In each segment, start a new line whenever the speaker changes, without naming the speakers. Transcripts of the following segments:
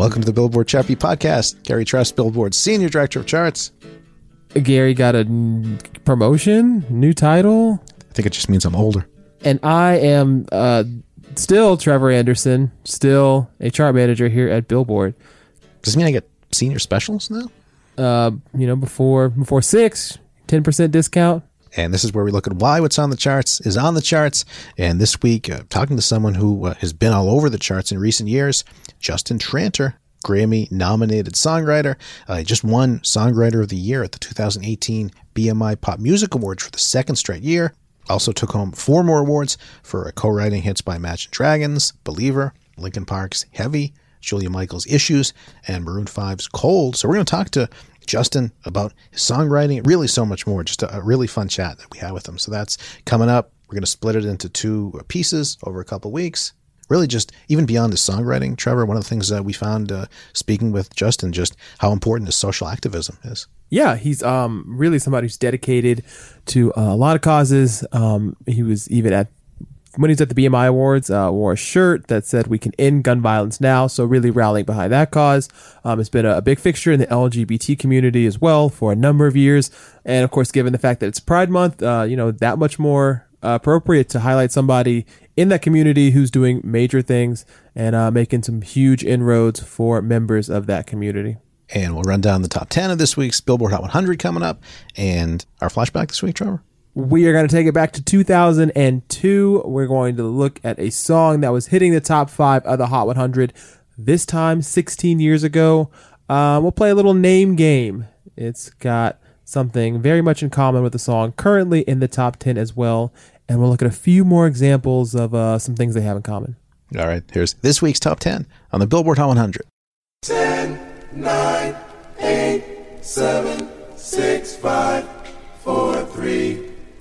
Welcome to the Billboard Beat Podcast. Gary Trust, Billboard Senior Director of Charts.
Gary got a n- promotion, new title,
I think it just means I'm older.
and I am uh, still Trevor Anderson, still a chart manager here at Billboard.
Does this mean I get senior specials now?
Uh, you know, before before six, 10% discount.
And this is where we look at why what's on the charts is on the charts. And this week, uh, talking to someone who uh, has been all over the charts in recent years, Justin Tranter, Grammy nominated songwriter. Uh, just won Songwriter of the Year at the 2018 BMI Pop Music Awards for the second straight year. Also took home four more awards for co writing hits by Imagine Dragons, Believer, Linkin Park's Heavy, Julia Michaels' Issues, and Maroon 5's Cold. So we're going to talk to Justin about his songwriting, really so much more. Just a, a really fun chat that we had with him. So that's coming up. We're going to split it into two pieces over a couple weeks. Really, just even beyond the songwriting, Trevor, one of the things that we found uh, speaking with Justin, just how important his social activism is.
Yeah, he's um really somebody who's dedicated to uh, a lot of causes. Um, he was even at when he was at the BMI Awards, uh, wore a shirt that said "We can end gun violence now." So really rallying behind that cause. Um, it's been a, a big fixture in the LGBT community as well for a number of years, and of course, given the fact that it's Pride Month, uh, you know that much more appropriate to highlight somebody in that community who's doing major things and uh, making some huge inroads for members of that community.
And we'll run down the top 10 of this week's Billboard Hot 100 coming up. And our flashback this week, Trevor.
We are going to take it back to 2002. We're going to look at a song that was hitting the top five of the Hot 100 this time 16 years ago. Uh, we'll play a little name game. It's got something very much in common with the song currently in the top 10 as well. And we'll look at a few more examples of uh, some things they have in common.
All right, here's this week's top 10 on the Billboard Hot 100.
10, 9, 8, 7, 6, 5, 4, 3,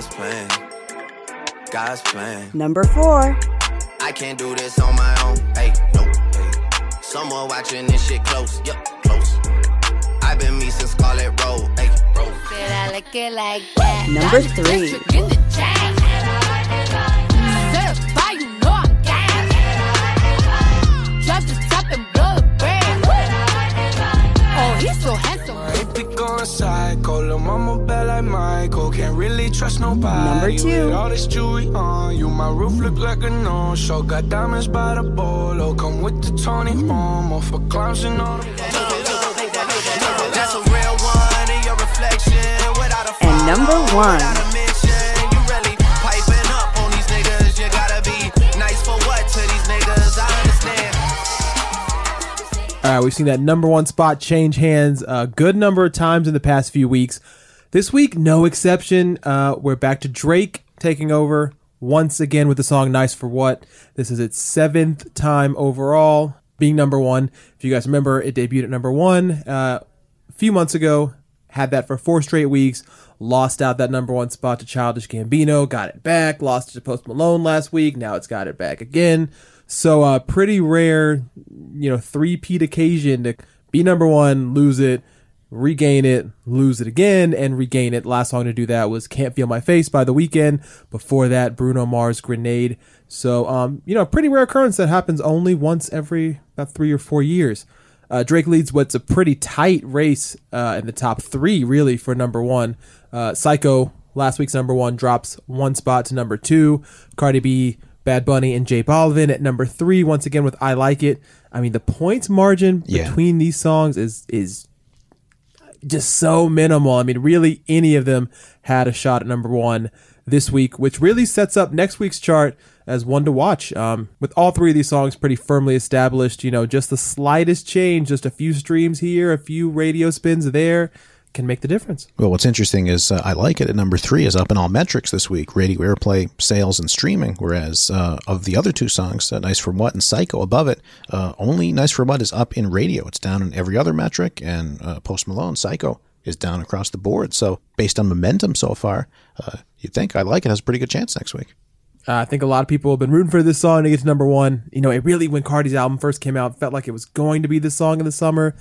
God's plan. God's plan.
Number 4.
I can't do this on my own. Hey, mama watching this shit close. Yup, close. i been me since Scarlet Road. Hey, road.
Said I like it like that.
Number three.
In the chain. Certified, you know I'm gas. Drop the top and blow the brand. Oh, he's so handsome.
Might be going psycho, lil' mama bad like Michael. Can't really trust nobody.
Number two.
With all this jewelry on you, my roof look like a no-show. Got diamonds by the bolo. Come with the Tony Momo for clowns and all the.
That's a real one in your reflection. Without a
And number one.
All right, we've seen that number one spot change hands a good number of times in the past few weeks. This week, no exception. Uh, we're back to Drake taking over once again with the song Nice for What. This is its seventh time overall being number one. If you guys remember, it debuted at number one uh, a few months ago, had that for four straight weeks, lost out that number one spot to Childish Gambino, got it back, lost it to Post Malone last week, now it's got it back again. So, uh, pretty rare, you know, three-peat occasion to be number one, lose it, regain it, lose it again, and regain it. Last song to do that was Can't Feel My Face by The Weeknd. Before that, Bruno Mars Grenade. So, um, you know, pretty rare occurrence that happens only once every about three or four years. Uh, Drake leads what's a pretty tight race uh, in the top three, really, for number one. Uh, Psycho, last week's number one, drops one spot to number two. Cardi B, Bad Bunny, and J Balvin at number three, once again with I Like It. I mean, the points margin
Yeah.
between these songs is is just so minimal. I mean, really, any of them had a shot at number one this week, which really sets up next week's chart as one to watch. Um, with all three of these songs pretty firmly established, you know, just the slightest change, just a few streams here, a few radio spins there, can make the difference.
Well, what's interesting is uh, I like it at number three is up in all metrics this week: radio airplay, sales, and streaming. Whereas uh, of the other two songs, uh, "Nice for What" and "Psycho" above it, uh, only "Nice for What" is up in radio. It's down in every other metric, and uh, Post Malone, "Psycho" is down across the board. So, based on momentum so far, uh, you'd think I like it has a pretty good chance next week.
Uh, I think a lot of people have been rooting for this song to get to number one. You know, it really, when Cardi's album first came out, felt like it was going to be the song of the summer.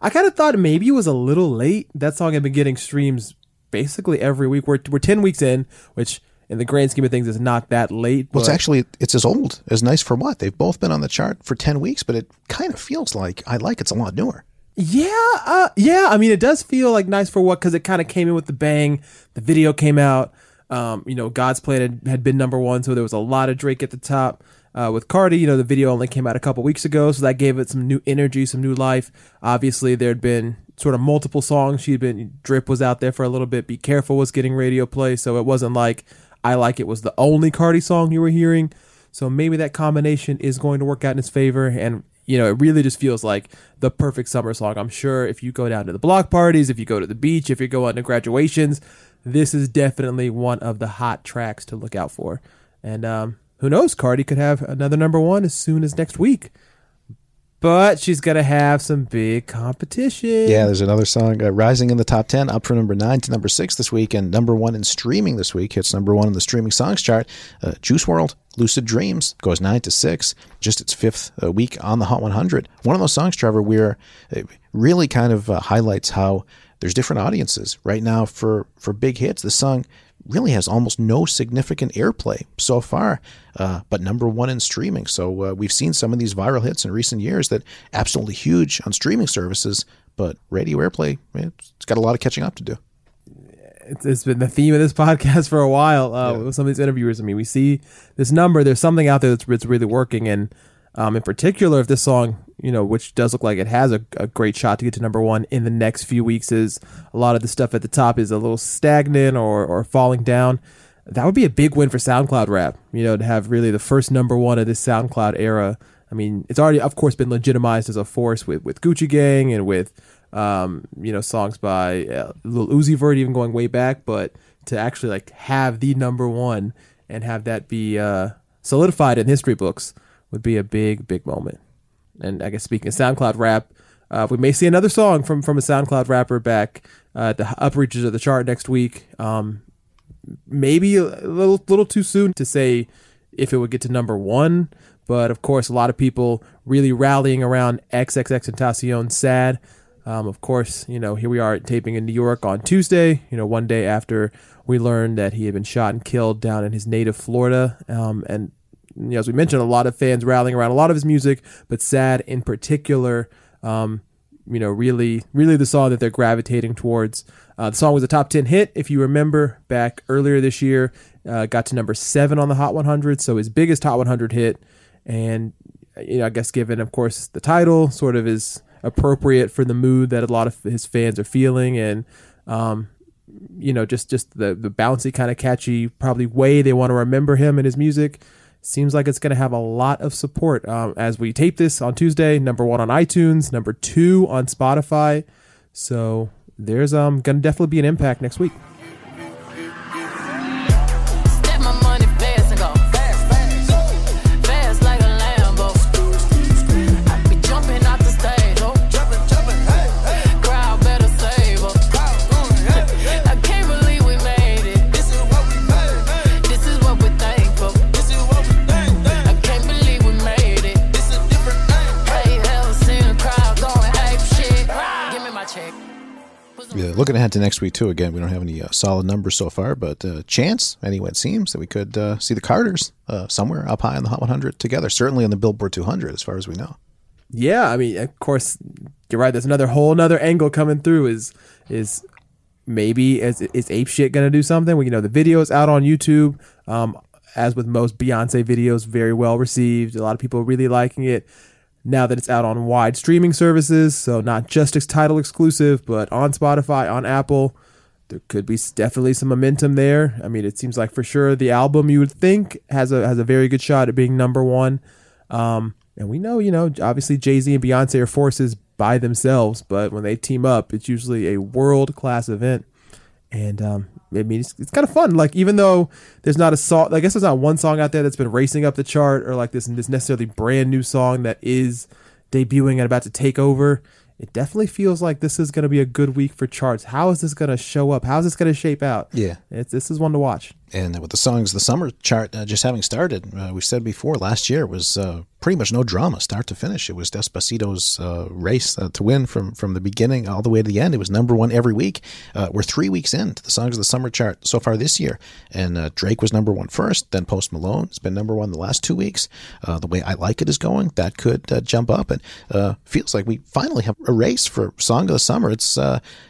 I kind of thought maybe it was a little late. That song had been getting streams basically every week. We're, we're 10 weeks in, which in the grand scheme of things is not that late.
Well, it's actually it's as old as "Nice for What." They've both been on the chart for ten weeks, but it kind of feels like I like it's a lot newer.
Yeah, uh, yeah. I mean, it does feel like nice for what because it kind of came in with the bang. The video came out. Um, you know, God's Plan had, had been number one, so there was a lot of Drake at the top. Uh, with Cardi, you know, the video only came out a couple weeks ago, so that gave it some new energy, some new life. Obviously, there had been sort of multiple songs. She'd been Drip was out there for a little bit. Be careful was getting radio play, so it wasn't like I like it was the only Cardi song you were hearing. So maybe that combination is going to work out in his favor. And, you know, it really just feels like the perfect summer song. I'm sure if you go down to the block parties, if you go to the beach, if you go on to graduations, this is definitely one of the hot tracks to look out for. And um, who knows? Cardi could have another number one as soon as next week. But she's going to have some big competition.
Yeah, there's another song uh, rising in the top 10, up from number 9 to number 6 this week, and number 1 in streaming this week. Hits number 1 in the streaming songs chart. Uh, Juice WRLD, Lucid Dreams, goes 9 to 6, just its fifth uh, week on the Hot 100. One of those songs, Trevor, where it really kind of uh, highlights how there's different audiences. Right now, for, for big hits, the song really has almost no significant airplay so far, uh, but number one in streaming. So uh, we've seen some of these viral hits in recent years that absolutely huge on streaming services, but radio airplay, eh, it's got a lot of catching up to do.
it's, it's been the theme of this podcast for a while uh, with some of these interviewers. I mean, we see this number. There's something out there that's, that's really working, and um, in particular, if this song, you know, which does look like it has a, a great shot to get to number one in the next few weeks, is a lot of the stuff at the top is a little stagnant or or falling down. That would be a big win for SoundCloud rap. You know, to have really the first number one of this SoundCloud era. I mean, it's already, of course, been legitimized as a force with with Gucci Gang and with um, you know, songs by uh, Lil Uzi Vert even going way back, but to actually like have the number one and have that be uh, solidified in history books would be a big, big moment. And I guess speaking of SoundCloud rap, uh, we may see another song from from a SoundCloud rapper back uh, at the upper reaches of the chart next week. Um, maybe a little little too soon to say if it would get to number one, But of course, a lot of people really rallying around XXXTentacion sad. Um, of course, you know, here we are taping in New York on Tuesday, you know, one day after we learned that he had been shot and killed down in his native Florida. Um, and, you know, as we mentioned, a lot of fans rallying around a lot of his music, but sad in particular. Um, you know, really, really the song that they're gravitating towards. Uh, the song was a top 10 hit, if you remember, back earlier this year. Uh, got to number seven on the Hot 100, so his biggest Hot 100 hit. And, you know, I guess given, of course, the title sort of is appropriate for the mood that a lot of his fans are feeling. And, um, you know, just, just the, the bouncy, kind of catchy, probably way they want to remember him and his music seems like it's going to have a lot of support um, as we tape this on Tuesday. Number one on iTunes, number two on Spotify. So there's um going to definitely be an impact next week.
Yeah, looking ahead to next week too. Again, we don't have any uh, solid numbers so far, but uh, chance anyway. It seems that we could uh, see the Carters uh, somewhere up high in the Hot 100 together. Certainly on the Billboard 200, as far as we know.
Yeah, I mean, of course, you're right. There's another whole another angle coming through. Is is maybe is is ape shit gonna do something? Well, you know, the video is out on YouTube. Um, as with most Beyonce videos, very well received. A lot of people really liking it. Now that it's out on wide streaming services, so not just its title exclusive, but on Spotify, on Apple, there could be definitely some momentum there. I mean, it seems like for sure the album you would think has a has a very good shot at being number one. Um, and we know, you know, obviously Jay Z and Beyonce are forces by themselves, but when they team up, it's usually a world class event. And um, I mean, it's, it's kind of fun. Like even though there's not a song, I guess there's not one song out there that's been racing up the chart or like this this necessarily brand new song that is debuting and about to take over. It definitely feels like this is going to be a good week for charts. How is this going to show up? How is this going to shape out?
Yeah.
it's, this is one to watch.
And with the songs, the summer chart uh, just having started, uh, we said before last year was uh, pretty much no drama, start to finish. It was Despacito's uh, race uh, to win from from the beginning all the way to the end. It was number one every week. Uh, we're three weeks into the songs of the summer chart so far this year, and Drake was number one first. Then Post Malone has been number one the last two weeks. The way I like it is going, that could jump up, and feels like we finally have a race for song of the summer. It's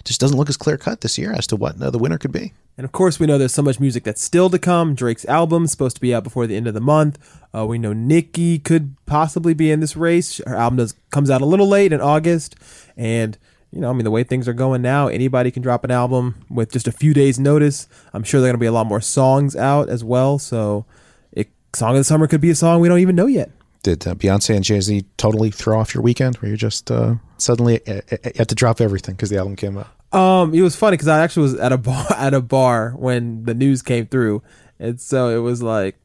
just doesn't look as clear cut this year as to what the winner could be.
And of course, we know there's so much music that's still to come. Drake's album's supposed to be out before the end of the month. Uh, we know Nicki could possibly be in this race. Her album does, comes out a little late in August. And, you know, I mean, the way things are going now, anybody can drop an album with just a few days' notice. I'm sure there are going to be a lot more songs out as well. So, it, Song of the Summer could be a song we don't even know yet.
Did uh, Beyonce and Jay Z totally throw off your weekend where you just uh, suddenly uh, uh, had to drop everything because the album came out?
Um, it was funny because I actually was at a bar at a bar when the news came through, and so it was like,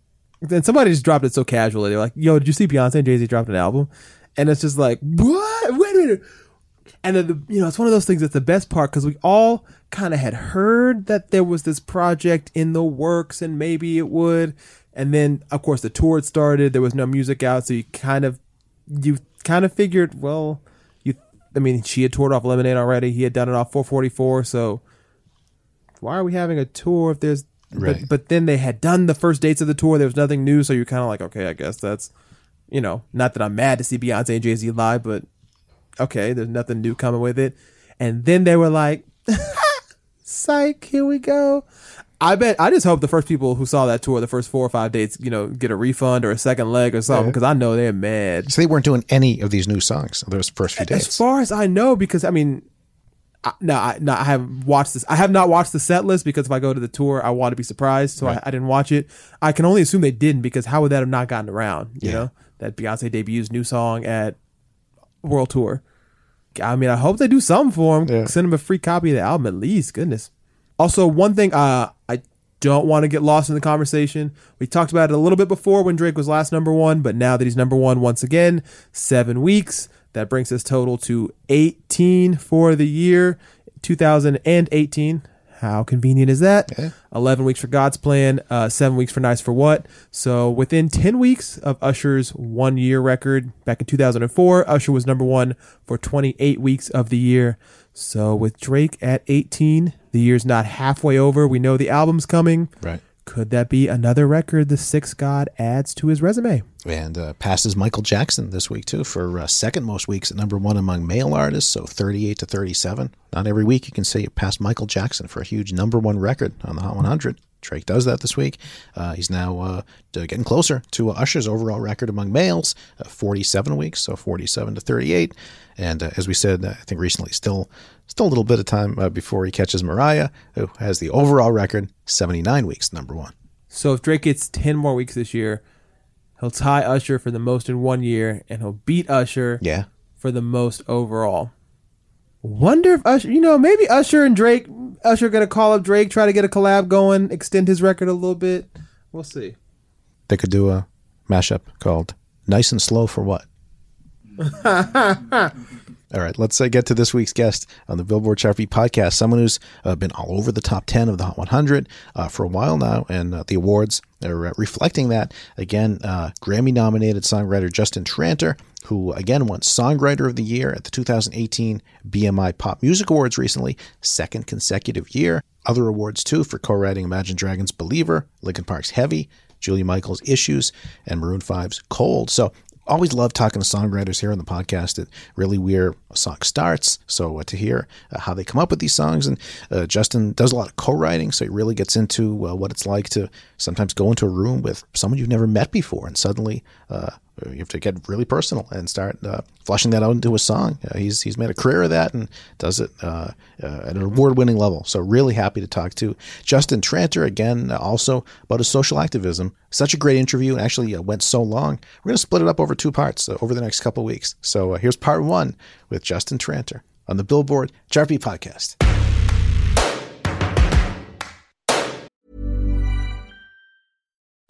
then somebody just dropped it so casually. They're like, "Yo, did you see Beyonce and Jay Z dropped an album?" And it's just like, "What? Wait a minute!" And then the, you know, it's one of those things that's the best part because we all kind of had heard that there was this project in the works and maybe it would, and then of course the tour had started. There was no music out, so you kind of you kind of figured, well. I mean, she had toured off Lemonade already. He had done it off 444. So why are we having a tour if there's?
Right.
But, but then they had done the first dates of the tour. There was nothing new, so you're kind of like, okay, I guess that's, you know, not that I'm mad to see Beyonce and Jay Z live, but okay, there's nothing new coming with it. And then they were like, psych, here we go. I bet I just hope the first people who saw that tour, the first four or five dates, you know, get a refund or a second leg or something because I know they're mad.
So they weren't doing any of these new songs those first few days.
As far as I know, because I mean, I, no, I, no, I have watched this. I have not watched the set list because if I go to the tour, I want to be surprised, so I, I didn't watch it. I can only assume they didn't because how would that have not gotten around? You
Yeah.
know, that Beyonce debuts new song at World Tour. I mean, I hope they do something for him.
Yeah.
Send him a free copy of the album at least. Goodness. Also, one thing uh, don't want to get lost in the conversation. We talked about it a little bit before when Drake was last number one, but now that he's number one once again, seven weeks. That brings his total to 18 for the year 2018. How convenient is that?
Yeah.
11 weeks for God's Plan, uh, 7 weeks for Nice for What. So within 10 weeks of Usher's one year record back in 2004, Usher was number one for 28 weeks of the year. So with Drake at 18, the year's not halfway over. We know the album's coming.
Right.
Could that be another record the Six God adds to his resume?
And uh, passes Michael Jackson this week, too, for uh, second most weeks at number one among male artists, so 38 to 37. Not every week you can say you passed Michael Jackson for a huge number one record on the Hot 100. Drake does that this week. Uh, he's now uh, getting closer to Usher's overall record among males, uh, 47 weeks, so 47 to 38. And uh, as we said, uh, I think recently, still still a little bit of time uh, before he catches Mariah, who has the overall record, 79 weeks, number one.
So if Drake gets 10 more weeks this year, he'll tie Usher for the most in one year and he'll beat Usher
Yeah.
for the most overall. Wonder if Usher, you know, maybe Usher and Drake, Usher gonna call up Drake, try to get a collab going, extend his record a little bit. We'll see.
They could do a mashup called Nice and Slow for What? All right, let's uh, get to this week's guest on the Billboard Chart Beat podcast. Someone who's uh, been all over the top 10 of the Hot 100 uh, for a while now, and uh, the awards are uh, reflecting that. Again, uh, Grammy nominated songwriter Justin Tranter, who again won Songwriter of the Year at the 2018 BMI Pop Music Awards recently, second consecutive year. Other awards too for co writing Imagine Dragons' Believer, Linkin Park's Heavy, Julia Michaels' Issues, and Maroon 5's Cold. So always love talking to songwriters here on the podcast. It really where a song starts. So uh, to hear uh, how they come up with these songs, and uh, Justin does a lot of co-writing, so he really gets into uh, what it's like to sometimes go into a room with someone you've never met before, and suddenly uh, you have to get really personal and start uh, fleshing that out into a song. Uh, he's he's made a career of that and does it uh, uh, at an award-winning level. So really happy to talk to Justin Tranter again, uh, also about his social activism. Such a great interview, and actually uh, went so long. We're going to split it up over two parts uh, over the next couple of weeks. So uh, here's part one with Justin Tranter on the Billboard Beat podcast.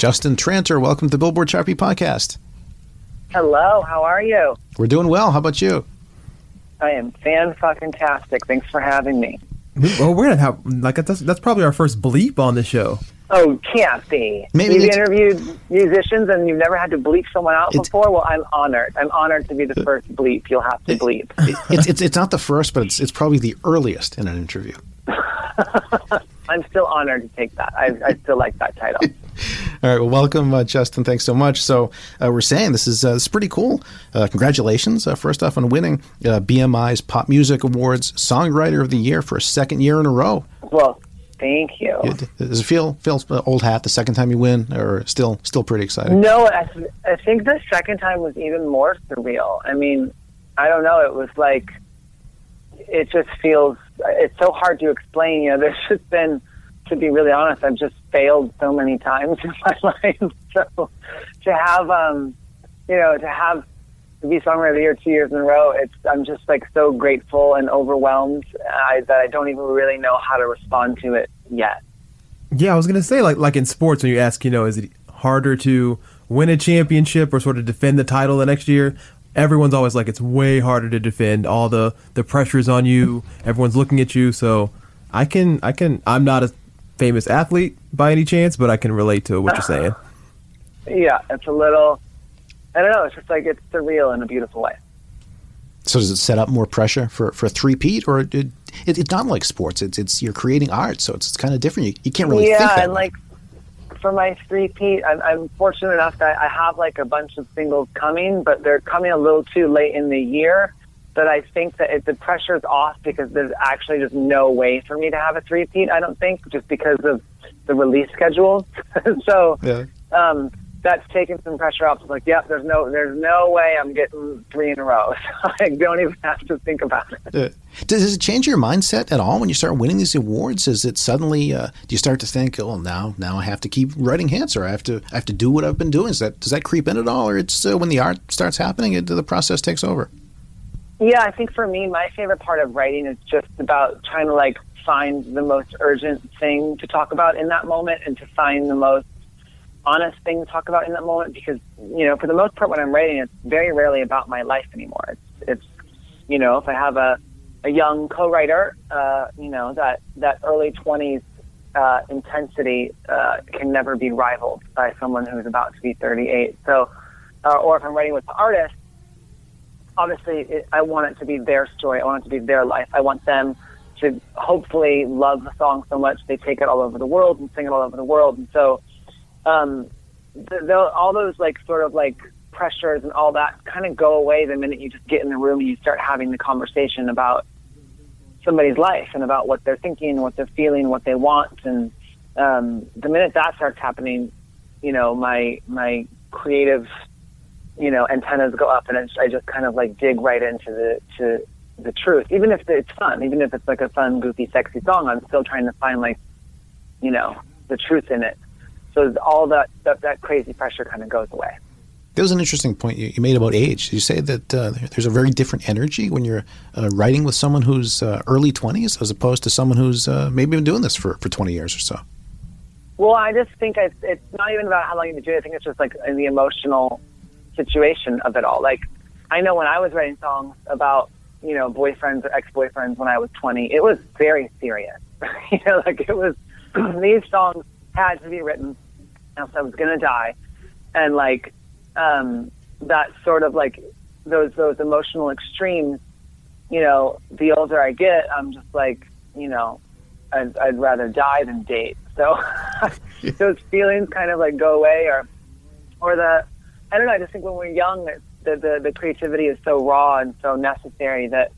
Justin Tranter, welcome to the Billboard Chart Beat podcast.
Hello, how are you?
We're doing well. How about you?
I am fan fucking tastic. Thanks for having me.
Oh, we're gonna have like that's that's probably our first bleep on the show.
Oh, can't be.
Maybe
You've interviewed musicians and you've never had to bleep someone out before. Well, I'm honored. I'm honored to be the uh, first bleep you'll have to bleep.
It's, it's it's not the first, but it's it's probably the earliest in an interview.
I'm still honored to take that. I, I still like that title.
All right, well, welcome, uh, Justin. Thanks so much. So, uh, we're saying this is uh, this is pretty cool. Uh, congratulations, uh, first off, on winning uh, BMI's Pop Music Awards Songwriter of the Year for a second year in a row.
Well, thank you.
Yeah, Does it feel feel old hat the second time you win, or still still pretty exciting?
No, I, I think the second time was even more surreal. I mean, I don't know. It was like, it just feels, it's so hard to explain. You know, there's just been, to be really honest, I've just failed so many times in my life. So to have, um, you know, to have to be songwriter of the year two years in a row. It's I'm just like so grateful and overwhelmed uh, that I don't even really know how to respond to it yet.
Yeah, I was gonna say like like in sports when you ask, you know, is it harder to win a championship or sort of defend the title the next year? Everyone's always like it's way harder to defend. All the the pressure's on you. Everyone's looking at you. So I can I can I'm not a famous athlete by any chance, but I can relate to what you're saying.
Yeah, it's a little. I don't know. It's just like it's surreal in a beautiful way.
So does it set up more pressure for for a three-peat, or it, it, it's not like sports? It's it's you're creating art, so it's, it's kind of different. You, you can't really
yeah,
think that
and
way.
like for my three Pete, I'm, I'm fortunate enough that I have like a bunch of singles coming, but they're coming a little too late in the year. But I think that it, the pressure's off because there's actually just no way for me to have a three Pete. I don't think just because of the release schedule. so
Yeah.
um, that's taken some pressure off. It's like, yep, there's no, there's no way I'm getting three in a row. So I don't even have to think about it.
Uh, does it change your mindset at all when you start winning these awards? Is it suddenly uh, do you start to think, oh, now now I have to keep writing hits, or I have to I have to do what I've been doing? Is that does that creep in at all, or it's uh, when the art starts happening, it, the process takes over?
Yeah, I think for me, my favorite part of writing is just about trying to like find the most urgent thing to talk about in that moment and to find the most honest thing to talk about in that moment because, you know, for the most part when I'm writing, it's very rarely about my life anymore. It's, it's you know, if I have a, a young co-writer, uh, you know, that, that early 20s uh, intensity uh, can never be rivaled by someone who's about to be 38. So, uh, or if I'm writing with the artist, obviously it, I want it to be their story. I want it to be their life. I want them to hopefully love the song so much they take it all over the world and sing it all over the world. And so, um, the, the, all those like sort of like pressures and all that kind of go away the minute you just get in the room and you start having the conversation about somebody's life and about what they're thinking, what they're feeling, what they want. And um, the minute that starts happening, you know, my my creative, you know, antennas go up, and I just kind of like dig right into the to the truth. Even if it's fun, even if it's like a fun, goofy, sexy song, I'm still trying to find like, you know, the truth in it. So all that that, that crazy pressure kind of goes away.
That was an interesting point you, you made about age. You say that uh, there's a very different energy when you're uh, writing with someone who's uh, early 20s as opposed to someone who's uh, maybe been doing this for, for 20 years or so.
Well, I just think it's, it's not even about how long you've been doing it. I think it's just like in the emotional situation of it all. Like, I know when I was writing songs about, you know, boyfriends or ex-boyfriends when I was 20, it was very serious. you know, like it was, these songs had to be written, else I was going to die. And like, um, that sort of like those, those emotional extremes, you know, the older I get, I'm just like, you know, I'd, I'd rather die than date. So those feelings kind of like go away, or or the I don't know. I just think when we're young, the the, the creativity is so raw and so necessary that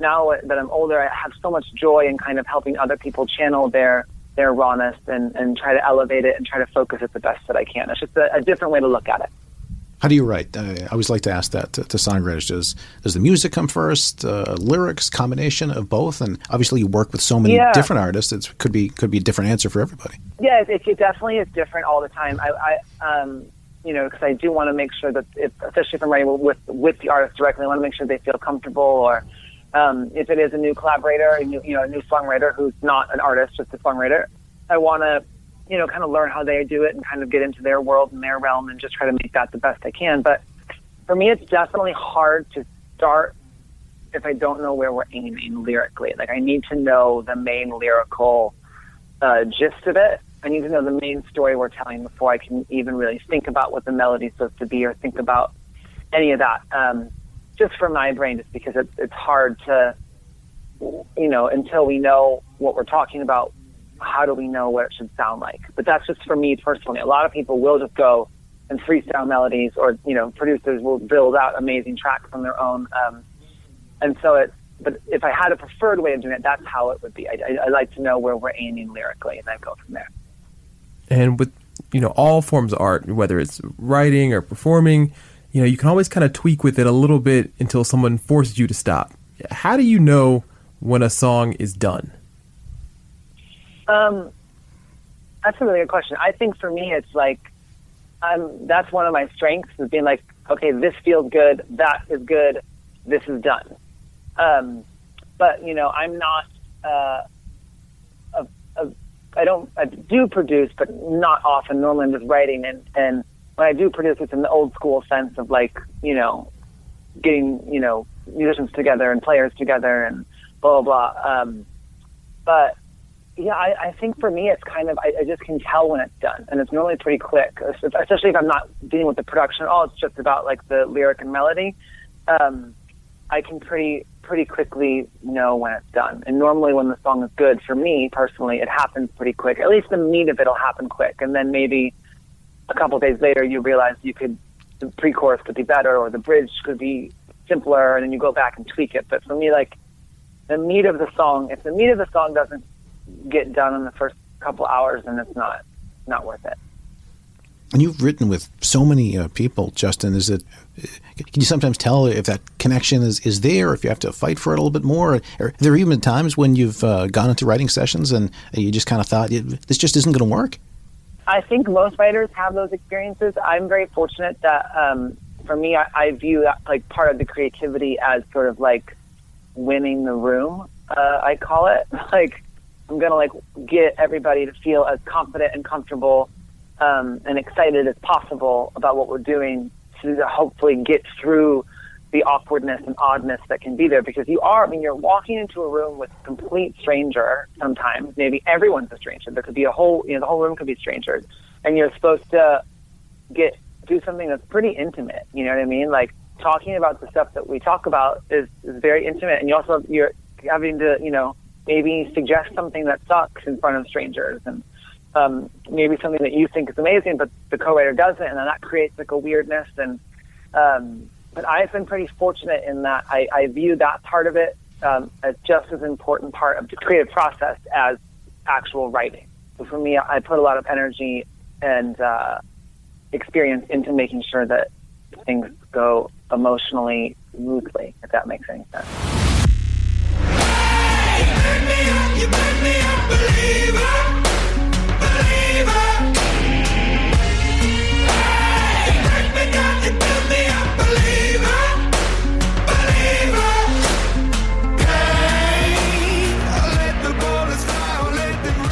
now that I'm older, I have so much joy in kind of helping other people channel their their rawness and and try to elevate it and try to focus it the best that I can. It's just a, a different way to look at it.
How do you write? Uh, I always like to ask that to, to songwriters. Does does the music come first? Uh, lyrics, combination of both? And obviously, you work with so many
Yeah.
different artists. It could be could be a different answer for everybody.
Yeah, it, it definitely is different all the time. I, I um, you know, because I do want to make sure that, if, especially if I'm writing with with the artist directly, I want to make sure they feel comfortable. Or um, if it is a new collaborator, a new, you know, a new songwriter who's not an artist, just a songwriter, I want to, you know, kind of learn how they do it and kind of get into their world and their realm and just try to make that the best I can. But for me, it's definitely hard to start if I don't know where we're aiming lyrically. Like I need to know the main lyrical uh, gist of it. I need to know the main story we're telling before I can even really think about what the melody's supposed to be or think about any of that. Um, just for my brain, just because it's it's hard to, you know, until we know what we're talking about. How do we know what it should sound like? But that's just for me personally. A lot of people will just go and freestyle melodies, or you know, producers will build out amazing tracks on their own. Um, and so it. But if I had a preferred way of doing it, that's how it would be. I, I, I like to know where we're aiming lyrically, and then go from there.
And with you know all forms of art whether it's writing or performing you know you can always kind of tweak with it a little bit until someone forces you to stop how do you know when a song is done
Um, that's a really good question. I think for me, it's like, um, that's one of my strengths is being like, okay, this feels good, that is good, this is done. Um, but you know, I'm not. Uh, I don't. I do produce, but not often. Normally, I'm just writing, and and when I do produce, it's in the old school sense of like you know, getting you know musicians together and players together and blah blah blah. Um, but yeah, I, I think for me, it's kind of I, I just can tell when it's done, and it's normally pretty quick, especially if I'm not dealing with the production at all. It's just about like the lyric and melody. Um, I can pretty pretty quickly know when it's done. And normally, when the song is good, for me personally, it happens pretty quick. At least the meat of it'll happen quick, and then maybe a couple days later, you realize you could the pre-chorus could be better, or the bridge could be simpler, and then you go back and tweak it. But for me, like the meat of the song, if the meat of the song doesn't get done in the first couple hours, then it's not not worth it.
And you've written with so many uh, people, Justin. Is it? Can you sometimes tell if that connection is, is there, if you have to fight for it a little bit more? Or, or there have even been times when you've uh, gone into writing sessions and you just kind of thought this just isn't going to work.
I think most writers have those experiences. I'm very fortunate that um, for me, I, I view that like part of the creativity as sort of like winning the room. Uh, I call it like I'm gonna like get everybody to feel as confident and comfortable um, and excited as possible about what we're doing to hopefully get through the awkwardness and oddness that can be there because you are, I mean, you're walking into a room with a complete stranger sometimes. Maybe everyone's a stranger. There could be a whole, you know, the whole room could be strangers. And you're supposed to get, do something that's pretty intimate. You know what I mean? Like talking about the stuff that we talk about is, is very intimate. And you also, you're having to, you know, maybe suggest something that sucks in front of strangers and, um, maybe something that you think is amazing, but the co-writer doesn't, and then that creates like a weirdness. And um, but I've been pretty fortunate in that I, I view that part of it um, as just as important part of the creative process as actual writing. So for me, I put a lot of energy and uh, experience into making sure that things go emotionally smoothly, if that makes any sense.
You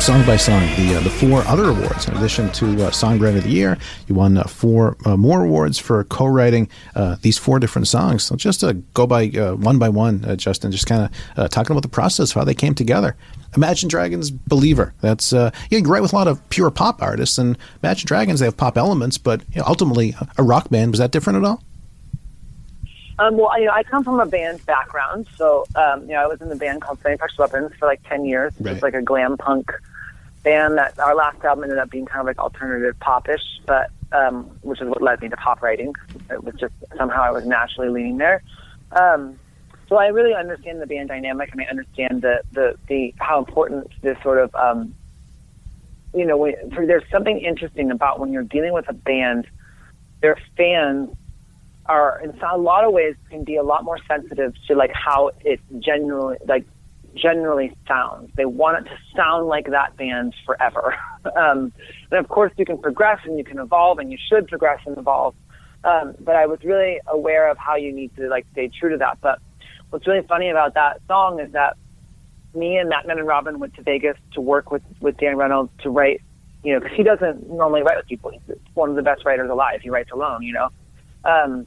Song by song, the uh, the four other awards, in addition to uh, Songwriter of the Year, you won uh, four uh, more awards for co-writing uh, these four different songs. So just to go by uh, one by one, Justin, just kind of talking about the process, how they came together. Imagine Dragons Believer. That's uh, yeah, you write with a lot of pure pop artists, and Imagine Dragons they have pop elements, but you know, ultimately a rock band. Was that different at all?
Um, well, you know, I come from a band background, so um, you know, I was in the band called Manufactured Weapons for like ten years. It was like a glam punk band. That our last album ended up being kind of like alternative popish, but um, which is what led me to pop writing. It was just somehow I was naturally leaning there. Um, so I really understand the band dynamic, and I understand the the, the how important this sort of um, you know when, for, there's something interesting about when you're dealing with a band. Their fans are in a lot of ways can be a lot more sensitive to like how it genuinely like generally sounds. They want it to sound like that band forever. um, and of course, you can progress and you can evolve, and you should progress and evolve. Um, but I was really aware of how you need to like stay true to that. But what's really funny about that song is that me and Mattman and Robin went to Vegas to work with with Dan Reynolds to write. You know, because he doesn't normally write with people. He's one of the best writers alive. He writes alone. You know, um,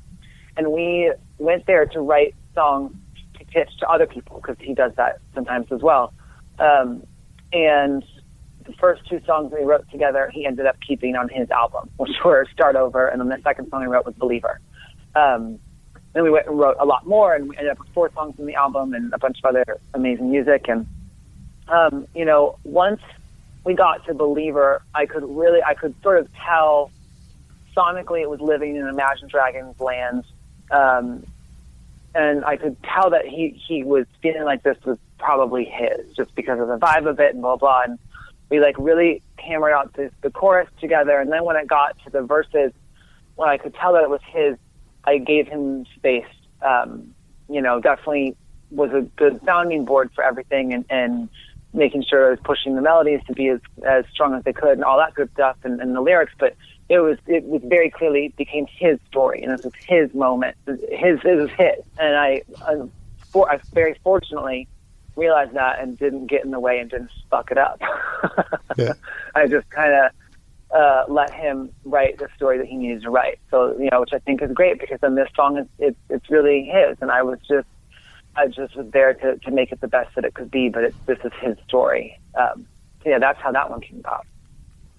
and we went there to write songs pitch to other people because he does that sometimes as well. Um, and the first two songs we wrote together, he ended up keeping on his album, which were "Start Over," and then the second song we wrote was "Believer." Um, then we went and wrote a lot more, and we ended up with four songs in the album and a bunch of other amazing music. And um, you know, once we got to "Believer," I could really, I could sort of tell sonically it was living in Imagine Dragons land. Um, and I could tell that he, he was feeling like this was probably his just because of the vibe of it and blah, blah. And we like really hammered out the, the chorus together. And then when it got to the verses, when I could tell that it was his, I gave him space. Um, you know, definitely was a good sounding board for everything and, and making sure I was pushing the melodies to be as, as strong as they could and all that good stuff and, and the lyrics. But it was it was very clearly became his story, and this was his moment. His it was his, and I, I, for, I very fortunately realized that and didn't get in the way and didn't fuck it up.
Yeah.
I just kind of uh, let him write the story that he needed to write. So you know, which I think is great because then this song is it, it's really his, and I was just I just was there to to make it the best that it could be. But it, this is his story. Um, so yeah, that's how that one came about.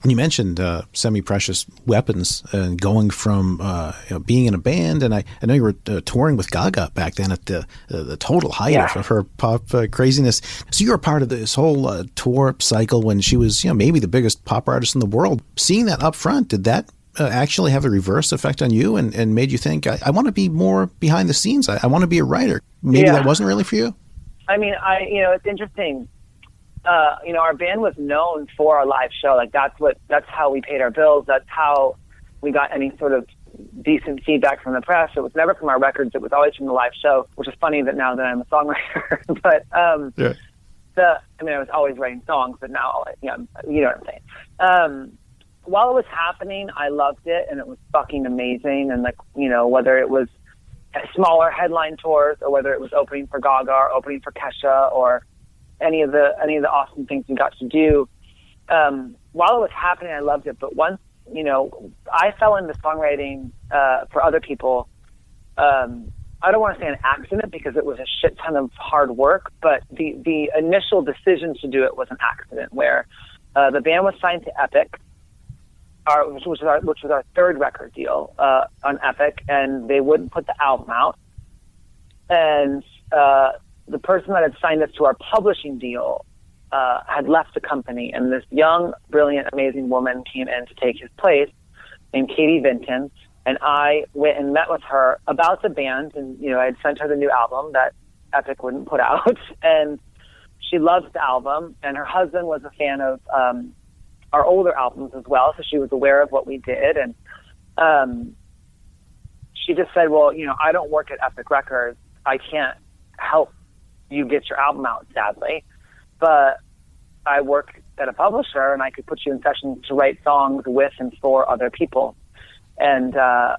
You mentioned uh, semi-precious weapons and going from uh, you know, being in a band, and I, I know you were uh, touring with Gaga back then at the uh, the total height
Yeah.
of her pop uh, craziness. So you were part of this whole uh, tour cycle when she was, you know, maybe the biggest pop artist in the world. Seeing that up front, did that uh, actually have a reverse effect on you and, and made you think, I, I want to be more behind the scenes. I, I want to be a writer. Maybe
Yeah.
that wasn't really for you.
I mean, I you know, it's interesting. Uh, you know, our band was known for our live show. Like that's what that's how we paid our bills. That's how we got any sort of decent feedback from the press. It was never from our records. It was always from the live show, which is funny that now that I'm a songwriter. but um,
Yeah.
the I mean, I was always writing songs, but now you know, you know what I'm saying. Um, while it was happening, I loved it, and it was fucking amazing. And like you know, whether it was smaller headline tours or whether it was opening for Gaga or opening for Kesha or any of the any of the awesome things we got to do. Um, while it was happening, I loved it. But once you know, I fell into songwriting uh, for other people. Um, I don't want to say an accident because it was a shit ton of hard work, but the the initial decision to do it was an accident. Where uh, the band was signed to Epic, our, which was our which was our third record deal uh, on Epic, and they wouldn't put the album out. And uh, the person that had signed us to our publishing deal uh, had left the company, and this young, brilliant, amazing woman came in to take his place, named Katie Vinten. And I went and met with her about the band, and you know, I had sent her the new album that Epic wouldn't put out, and she loved the album. And her husband was a fan of um, our older albums as well, so she was aware of what we did, and um, she just said, "Well, you know, I don't work at Epic Records. I can't help you get your album out, sadly, but I work at a publisher, and I could put you in sessions to write songs with and for other people." And uh,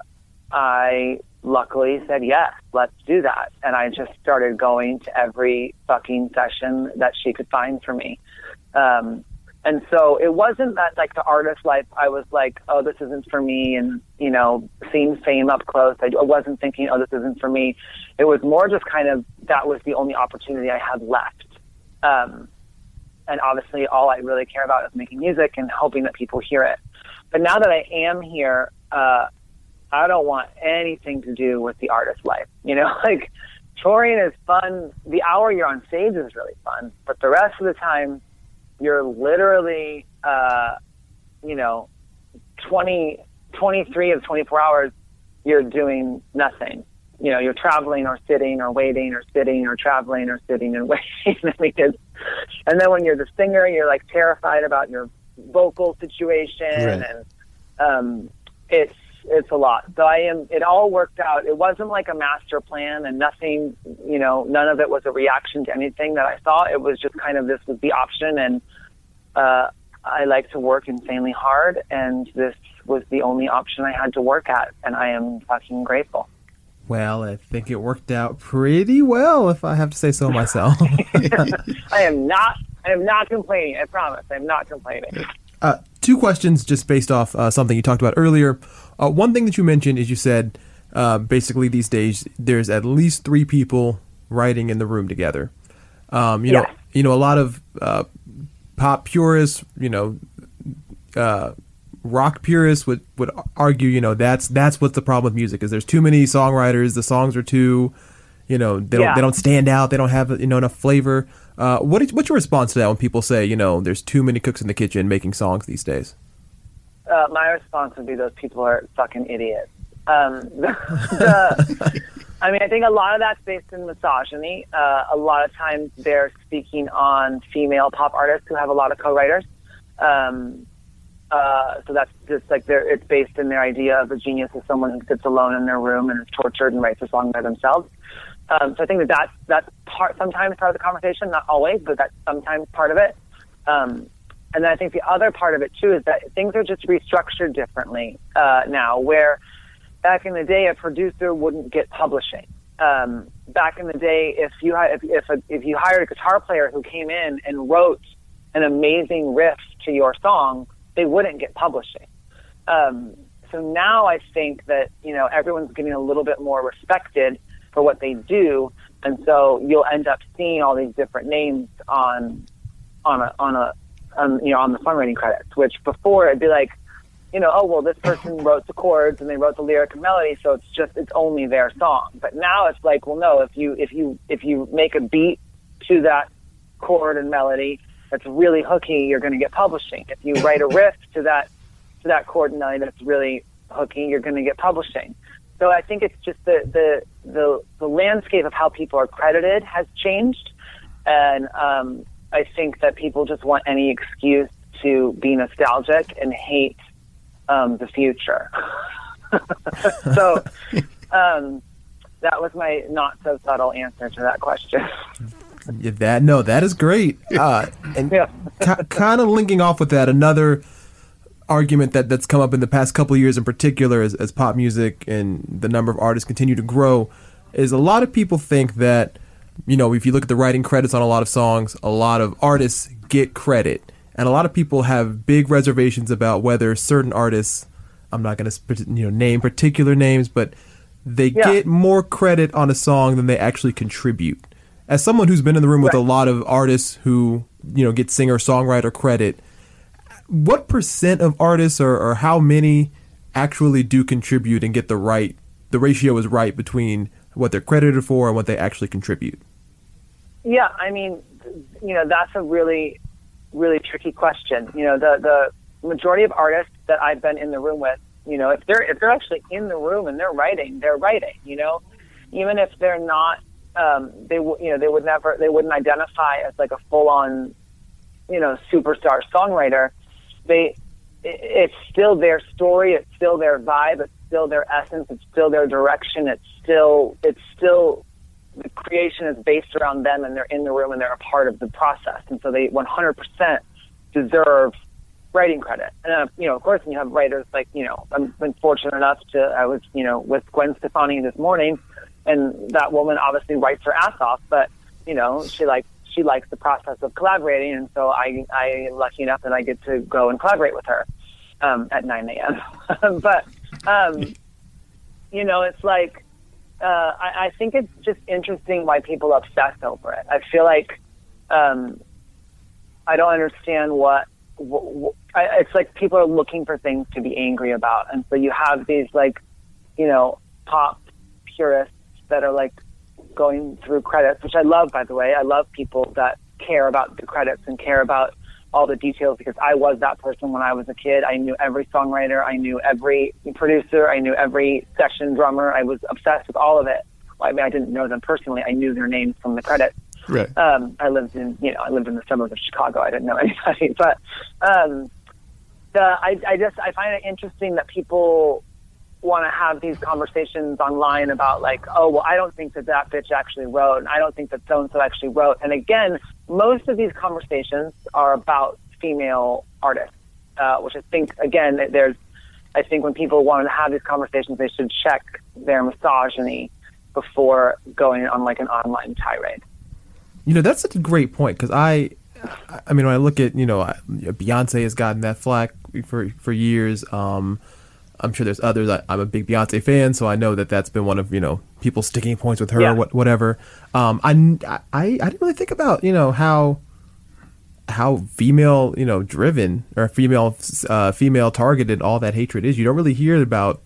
I luckily said yes, let's do that. And I just started going to every fucking session that she could find for me. Um, and so it wasn't that like the artist life, I was like, oh, this isn't for me. And, you know, seeing fame up close, I, wasn't thinking, oh, this isn't for me. It was more just kind of that was the only opportunity I had left. Um, and obviously, all I really care about is making music and hoping that people hear it. But now that I am here, uh, I don't want anything to do with the artist life. You know, like touring is fun. The hour you're on stage is really fun, but the rest of the time, you're literally, uh, you know, 20, 23 of 24 hours, you're doing nothing. You know, you're traveling or sitting or waiting or sitting or traveling or sitting and waiting. I mean, it's, and then when you're the singer, you're like terrified about your vocal situation
Right.
and um, it's it's a lot. So I am. It all worked out. It wasn't like a master plan, and nothing. You know, none of it was a reaction to anything that I saw. It was just kind of this was the option, and uh, I like to work insanely hard, and this was the only option I had to work at, and I am fucking grateful.
Well, I think it worked out pretty well, if I have to say so myself.
I am not. I am not complaining. I promise. I am not complaining.
Uh, two questions just based off uh, something you talked about earlier. Uh, one thing that you mentioned is you said uh, basically these days there's at least three people writing in the room together. Um, you know, you know, a lot of uh, pop purists, you know, uh, rock purists would, would argue, you know, that's that's what's the problem with music is there's too many songwriters. The songs are too, you know, they don't
Yeah.
they don't stand out. They don't have you know enough flavor. Uh, what is, what's your response to that when people say, you know, there's too many cooks in the kitchen making songs these days?
uh, my response would be those people are fucking idiots. Um, the, the, I mean, I think a lot of that's based in misogyny. Uh, a lot of times they're speaking on female pop artists who have a lot of co-writers. Um, uh, so that's just like they're, it's based in their idea of a genius as someone who sits alone in their room and is tortured and writes a song by themselves. Um, so I think that that's, that's part, sometimes part of the conversation, not always, but that's sometimes part of it. Um, and then I think the other part of it too is that things are just restructured differently uh, now. Where back in the day, a producer wouldn't get publishing. Um, back in the day, if you if if, a, if you hired a guitar player who came in and wrote an amazing riff to your song, they wouldn't get publishing. Um, so now I think that you know everyone's getting a little bit more respected for what they do, and so you'll end up seeing all these different names on on a on a you know on the songwriting credits. Which before it'd be like, you know, oh well, this person wrote the chords and they wrote the lyric and melody, so it's just it's only their song. But now it's like, well, no, if you if you if you make a beat to that chord and melody that's really hooky, you're going to get publishing. If you write a riff to that to that chord and melody that's really hooky, you're going to get publishing. So I think it's just the, the the the landscape of how people are credited has changed, and um, I think that people just want any excuse to be nostalgic and hate um, the future. so um, that was my not so subtle answer to that question.
That no, that is great. Uh, and ki- kind of linking off with that, another argument that that's come up in the past couple of years, in particular, as, as pop music and the number of artists continue to grow, is a lot of people think that you know if you look at the writing credits on a lot of songs, a lot of artists get credit, and a lot of people have big reservations about whether certain artists. I'm not going to you know name particular names, but they
Yeah.
get more credit on a song than they actually contribute. As someone who's been in the room with a lot of artists who you know get singer songwriter credit, what percent of artists or, or how many actually do contribute and get the right the ratio is right between what they're credited for and what they actually contribute
Yeah, I mean, you know, that's a really, really tricky question. You know, the the majority of artists that I've been in the room with, you know, if they're if they're actually in the room and they're writing, they're writing. You know, even if they're not, um, they w- you know they would never they wouldn't identify as like a full on, you know, superstar songwriter. They it- it's still their story, it's still their vibe, it's still their essence, it's still their direction, it's still it's still the creation is based around them and they're in the room and they're a part of the process. And so they 100% deserve writing credit. And, uh, you know, of course, when you have writers like, you know, I've been fortunate enough to, I was, you know, with Gwen Stefani this morning and that woman obviously writes her ass off, but, you know, she like, she likes the process of collaborating. And so I, I am lucky enough that I get to go and collaborate with her, um, at 9 a.m. but, um, you know, it's like, uh, I, I think it's just interesting why people obsess over it. I feel like um, I don't understand what, wh- wh- I, it's like people are looking for things to be angry about, and so you have these like, you know, pop purists that are like going through credits, which I love, by the way. I love people that care about the credits and care about all the details because I was that person when I was a kid. I knew every songwriter, I knew every producer, I knew every session drummer. I was obsessed with all of it. Well, I mean, I didn't know them personally. I knew their names from the credits.
Right.
Um, I lived in, you know, I lived in the suburbs of Chicago. I didn't know anybody, but um, the I, I just I find it interesting that people want to have these conversations online about like, oh, well, I don't think that that bitch actually wrote, and I don't think that so and so actually wrote. And again, most of these conversations are about female artists, uh, which I think again there's. I think when people want to have these conversations, they should check their misogyny before going on like an online tirade.
You know, that's such a great point because I, I mean, when I look at you know, Beyonce has gotten that flack for for years. Um, I'm sure there's others. I, I'm a big Beyonce fan, so I know that that's been one of you know people's sticking points with her
Yeah.
or what, whatever. Um, I, I I didn't really think about you know how how female you know driven or female uh, female targeted all that hatred is. You don't really hear about.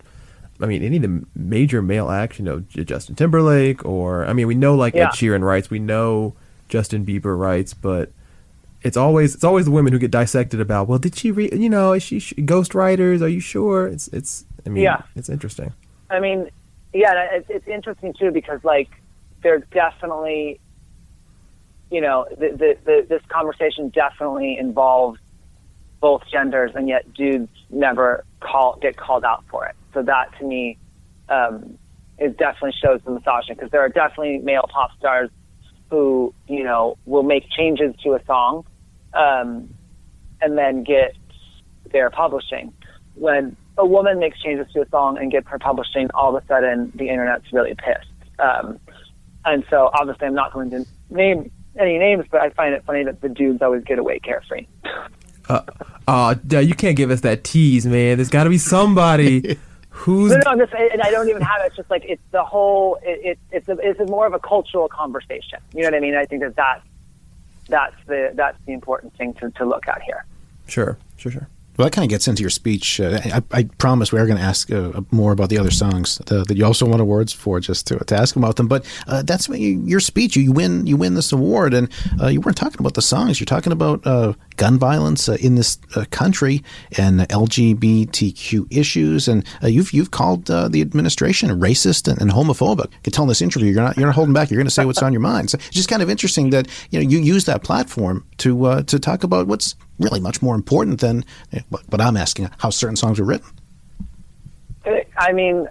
I mean, any of the major male acts, you know, Justin Timberlake, or I mean, we know like
Yeah.
Ed Sheeran writes, we know Justin Bieber writes, but it's always it's always the women who get dissected about. Well, did she read? You know, is she sh- ghost writers? Are you sure? It's it's. I mean,
Yeah.
it's interesting.
I mean, yeah, it's, it's interesting too because like there's definitely, you know, the, the, the, this conversation definitely involves both genders, and yet dudes never call get called out for it. So that to me, um, it definitely shows the misogyny because there are definitely male pop stars who you know will make changes to a song, um, and then get their publishing. When a woman makes changes to a song and gets her publishing, all of a sudden the internet's really pissed. Um, and so obviously I'm not going to name any names, but I find it funny that the dudes always get away carefree.
Uh, uh, you can't give us that tease, man. There's got to be somebody who's.
No, no, I'm just, and I don't even have it. It's just like it's the whole. It, it, it's a, it's a more of a cultural conversation. You know what I mean? I think that that's that's the that's the important thing to, to look at here.
Sure, sure, sure.
Well, that kind of gets into your speech. Uh, I, I promise we are going to ask uh, more about the other songs that you also won awards for, just to, to ask about them. But uh, that's you, your speech. You, you win. You win this award, and uh, you weren't talking about the songs. You're talking about uh, gun violence uh, in this country and LGBTQ issues. And you've you've called the administration racist and, and homophobic. You can tell in this interview you're not you're not holding back. You're going to say what's on your mind. So it's just kind of interesting that you know you use that platform to to talk about what's really much more important than what I'm asking how certain songs were written.
I mean,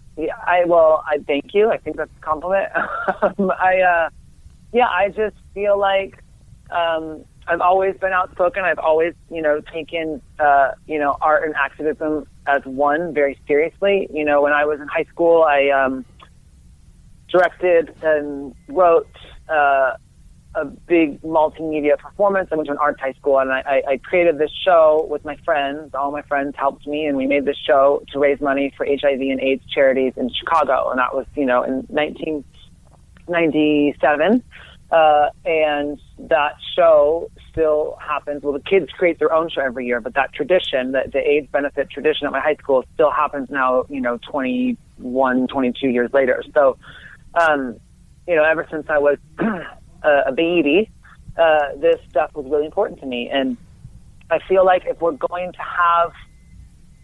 I well, I thank you. I think that's a compliment. I, uh, yeah, I just feel like um, I've always been outspoken. I've always, you know, taken, uh, you know, art and activism as one very seriously. You know, when I was in high school, I um, directed and wrote uh, a big multimedia performance. I went to an arts high school and I, I, I created this show with my friends. All my friends helped me and we made this show to raise money for HIV and AIDS charities in Chicago. And that was, you know, in 1997. Uh, and that show still happens. Well, the kids create their own show every year, but that tradition, that the AIDS benefit tradition at my high school still happens now, you know, 21, 22 years later. So, um, you know, ever since I was uh, a baby, uh, this stuff was really important to me. And I feel like if we're going to have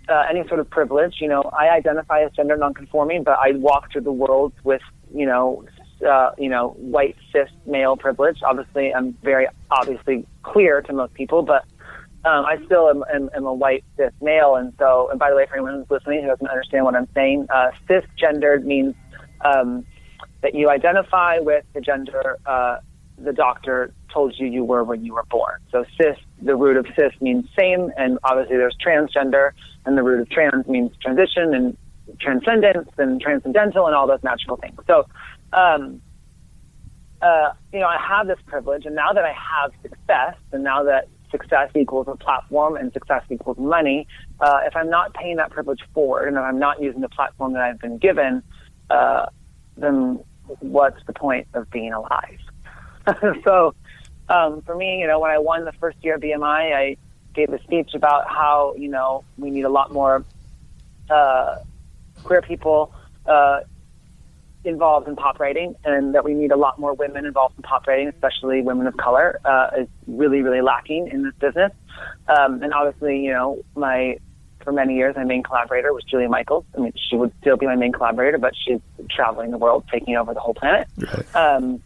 uh, any sort of privilege, you know, I identify as gender nonconforming, but I walk through the world with, you know, uh, you know, white cis male privilege. Obviously, I'm very obviously clear to most people, but um, I still am, am, am a white cis male. And so, and by the way, for anyone who's listening who doesn't understand what I'm saying, uh, cisgendered means um, that you identify with the gender uh, the doctor told you you were when you were born. So cis, the root of cis means same, and obviously there's transgender, and the root of trans means transition and transcendence and transcendental and all those magical things. So, um, uh, you know, I have this privilege, and now that I have success, and now that success equals a platform and success equals money, uh, if I'm not paying that privilege forward, and if I'm not using the platform that I've been given, uh, then what's the point of being alive? so um, for me, you know, when I won the first year of BMI, I gave a speech about how you know we need a lot more uh, queer people uh, involved in pop writing, and that we need a lot more women involved in pop writing, especially women of color, uh, is really really lacking in this business. Um, and obviously, you know, my for many years my main collaborator was Julia Michaels. I mean, she would still be my main collaborator, but she's traveling the world, taking over the whole planet.
Right.
Um,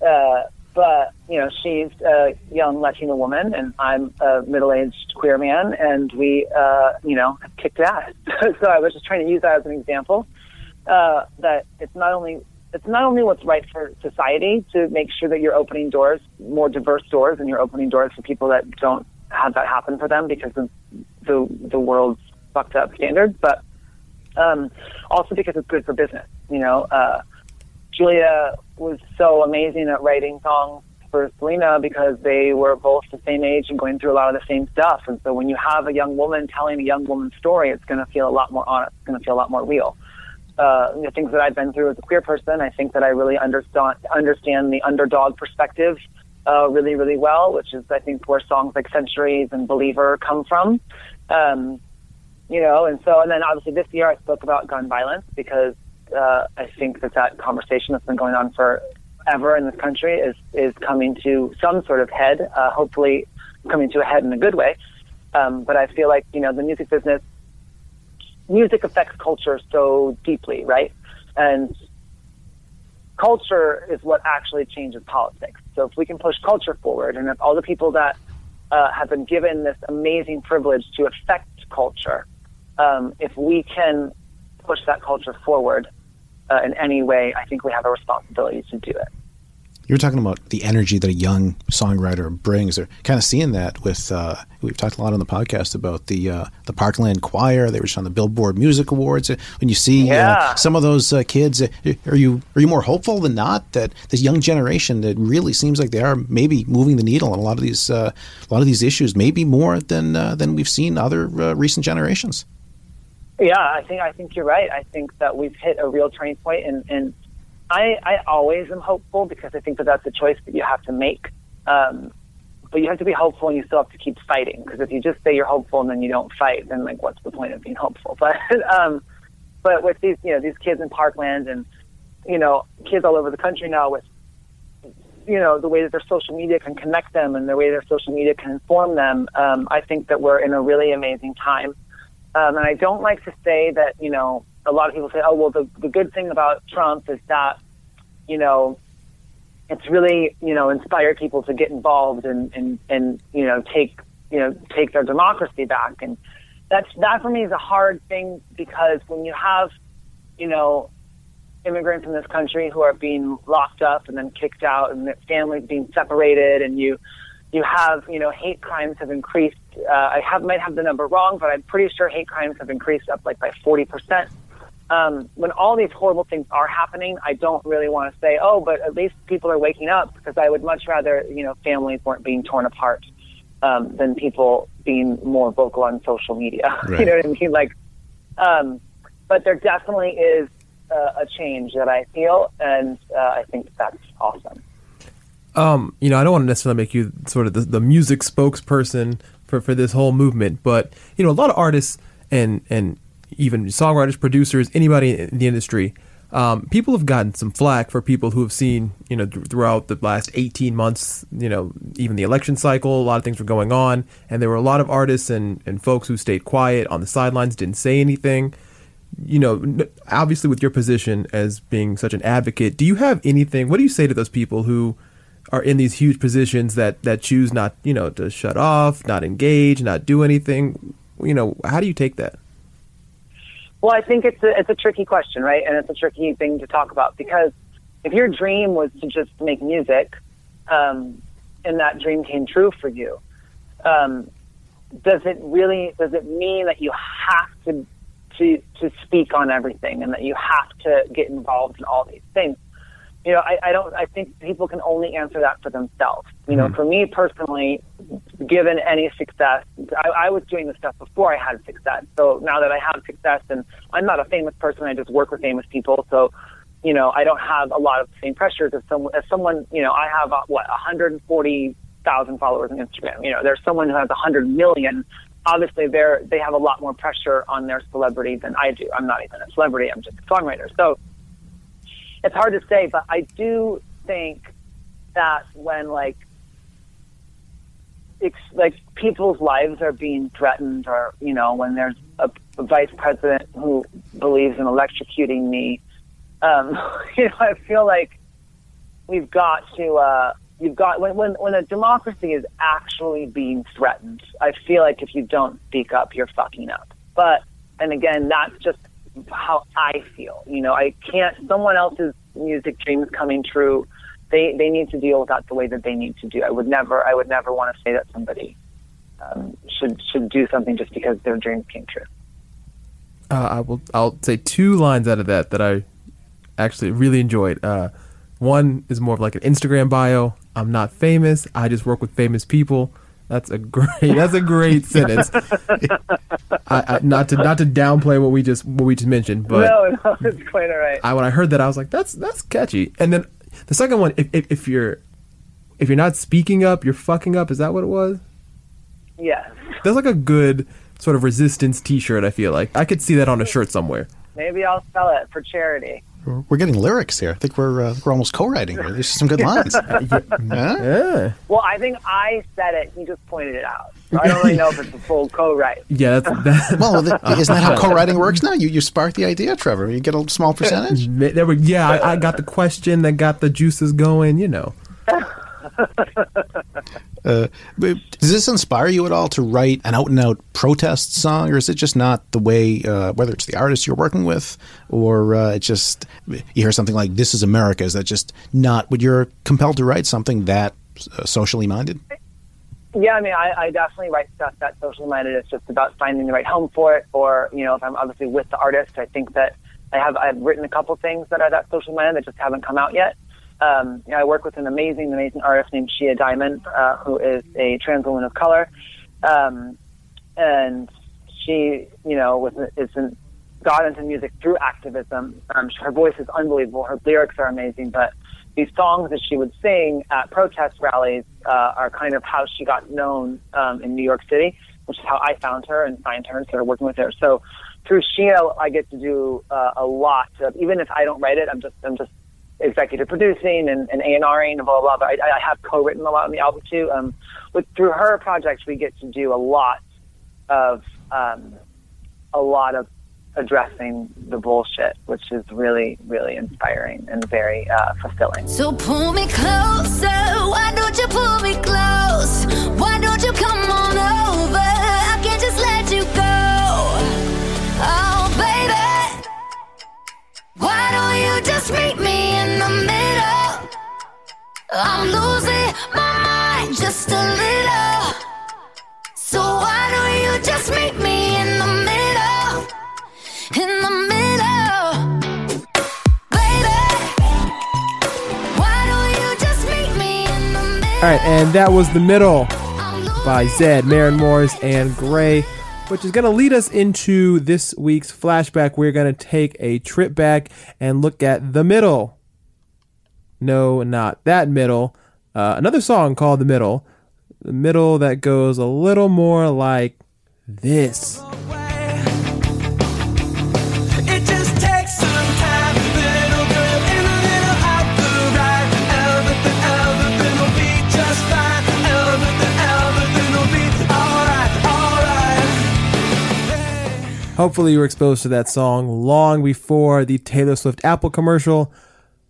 uh, but you know, she's a young Latina woman, and I'm a middle-aged queer man, and we, uh, you know, have kicked ass. so I was just trying to use that as an example uh, that it's not only it's not only what's right for society to make sure that you're opening doors, more diverse doors, and you're opening doors for people that don't have that happen for them because of the the world's fucked up standards, but um, also because it's good for business. You know, uh, Julia was so amazing at writing songs for Selena because they were both the same age and going through a lot of the same stuff. And so when you have a young woman telling a young woman's story, it's going to feel a lot more honest. It's going to feel a lot more real. Uh, the things that I've been through as a queer person, I think that I really understand understand the underdog perspective uh, really, really well, which is I think where songs like Centuries and Believer come from. Um, you know, and so and then obviously this year I spoke about gun violence because uh, I think that that conversation that's been going on for ever in this country is is coming to some sort of head. Uh, hopefully, coming to a head in a good way. Um, but I feel like you know the music business, music affects culture so deeply, right? And culture is what actually changes politics. So if we can push culture forward, and if all the people that uh, have been given this amazing privilege to affect culture, um, if we can push that culture forward uh, in any way, I think we have a responsibility to do it.
You were talking about the energy that a young songwriter brings. They're kind of seeing that with. Uh, we've talked a lot on the podcast about the uh, the Parkland Choir. They were just on the Billboard Music Awards. Uh, When you see uh,
Yeah.
some of those uh, kids, are you are you more hopeful than not that this young generation that really seems like they are maybe moving the needle on a lot of these uh, a lot of these issues, maybe more than uh, than we've seen other uh, recent generations.
Yeah, I think I think you're right. I think that we've hit a real turning point, and and I I always am hopeful because I think that that's a choice that you have to make. Um, but you have to be hopeful, and you still have to keep fighting. Because if you just say you're hopeful and then you don't fight, then like what's the point of being hopeful? But um, but with these you know these kids in Parkland and you know kids all over the country now with you know the way that their social media can connect them and the way their social media can inform them, um, I think that we're in a really amazing time. Um, and I don't like to say that, you know, a lot of people say, oh, well, the, the good thing about Trump is that, you know, it's really, you know, inspired people to get involved and, and, and, you know, take, you know, take their democracy back. And that's, that for me is a hard thing because when you have, you know, immigrants in this country who are being locked up and then kicked out and their families being separated and you, you have, you know, hate crimes have increased. Uh, I have might have the number wrong, but I'm pretty sure hate crimes have increased up like by 40 percent. Um, when all these horrible things are happening, I don't really want to say, oh, but at least people are waking up because I would much rather, you know, families weren't being torn apart um, than people being more vocal on social media. you know what I mean? Like, um, but there definitely is uh, a change that I feel, and uh, I think that's awesome.
um, you know, I don't want to necessarily make you sort of the, the music spokesperson for, for this whole movement, but you know, a lot of artists and and even songwriters, producers, anybody in the industry, um, people have gotten some flack for people who have seen, you know, th- throughout the last 18 months, you know, even the election cycle, a lot of things were going on, and there were a lot of artists and, and folks who stayed quiet on the sidelines, didn't say anything you know, obviously with your position as being such an advocate, do you have anything? What do you say to those people who are in these huge positions that that choose not, you know, to shut off, not engage, not do anything? You know, how do you take that?
Well, I think it's a it's a tricky question, right? And it's a tricky thing to talk about because if your dream was to just make music, um, and that dream came true for you, um, does it really does it mean that you have to to to speak on everything and that you have to get involved in all these things? You know, I, I don't. I think people can only answer that for themselves. You know,
Mhm.
for me personally, given any success, I, I was doing this stuff before I had success. So now that I have success, and I'm not a famous person, I just work with famous people. So, you know, I don't have a lot of the same pressures as someone. As someone, you know, I have uh, what 140,000 followers on Instagram. You know, there's someone who has 100 million. Obviously, they're they have a lot more pressure on their celebrity than I do. I'm not even a celebrity. I'm just a songwriter. So it's hard to say, but I do think that when like ex- like people's lives are being threatened, or you know, when there's a, a vice president who believes in electrocuting me, um, you know, I feel like we've got to. Uh, you've got when when when a democracy is actually being threatened. I feel like if you don't speak up, you're fucking up. But and again, that's just how I feel. You know, I can't. Someone else's music dreams coming true. They they need to deal with that the way that they need to do. I would never. I would never want to say that somebody um, should should do something just because their dreams came true.
Uh, I will. I'll say two lines out of that that I actually really enjoyed. Uh, one is more of like an Instagram bio. I'm not famous. I just work with famous people. That's a great. That's a great sentence. I, I, not to not to downplay what we just what we just mentioned, but
no, no, it's quite all right.
I when I heard that I was like, that's that's catchy. And then the second one, if, if, if you're if you're not speaking up, you're fucking up. Is that what it was?
yes,
That's like a good sort of resistance T-shirt. I feel like I could see that on a shirt somewhere.
maybe I'll sell it for charity.
We're, we're getting lyrics here. I think we're uh, we're almost co-writing here. There's some good lines. yeah.
Yeah.
Well, I think I said it. He just pointed it out. So I don't really know if it's a full co-write.
Yeah, that's that.
Well, th- isn't that how co-writing works now? You you spark the idea, Trevor. You get a small percentage.
There we, yeah, I, I got the question that got the juices going. You know.
Uh, does this inspire you at all to write an out and out protest song, or is it just not the way? Uh, whether it's the artist you're working with, or uh, it's just you hear something like "This is America," is that just not what you're compelled to write something that uh, socially minded?
Yeah, I mean, I, I definitely write stuff that's socially minded. It's just about finding the right home for it, or you know, if I'm obviously with the artist, I think that I have I've written a couple things that are that socially minded that just haven't come out yet. Um, you know, I work with an amazing, amazing artist named Shea Diamond, uh, who is a trans woman of color, um, and she, you know, was is an, got into music through activism. Um, her voice is unbelievable. Her lyrics are amazing, but these songs that she would sing at protest rallies uh, are kind of how she got known um, in New York City, which is how I found her and signed her and started working with her. So through Shea, I get to do uh, a lot of, even if I don't write it, I'm just I'm just executive producing and, and A&Ring and blah, blah. But I, I have co-written a lot on the album too. Um, through her projects, we get to do a lot of um, a lot of addressing the bullshit, which is really, really inspiring and very uh, fulfilling.
So pull me closer. Why don't you pull me close? Why don't you come on over? I'm losing my mind just a little. So why don't you just meet me in the middle? In the middle. Baby. Why don't you just meet me in the middle?
All right, and that was The Middle by Zedd, Maren Morris, and Grey, which is going to lead us into this week's flashback. We're going to take a trip back and look at The Middle. No, not that middle. Uh, another song called The Middle. The middle that goes a little more like this.
It just takes some time. Little girl in the middle of the ride. Everything, everything will be just fine. Everything, everything will be alright, alright.
Hopefully, you were exposed to that song long before the Taylor Swift Apple commercial.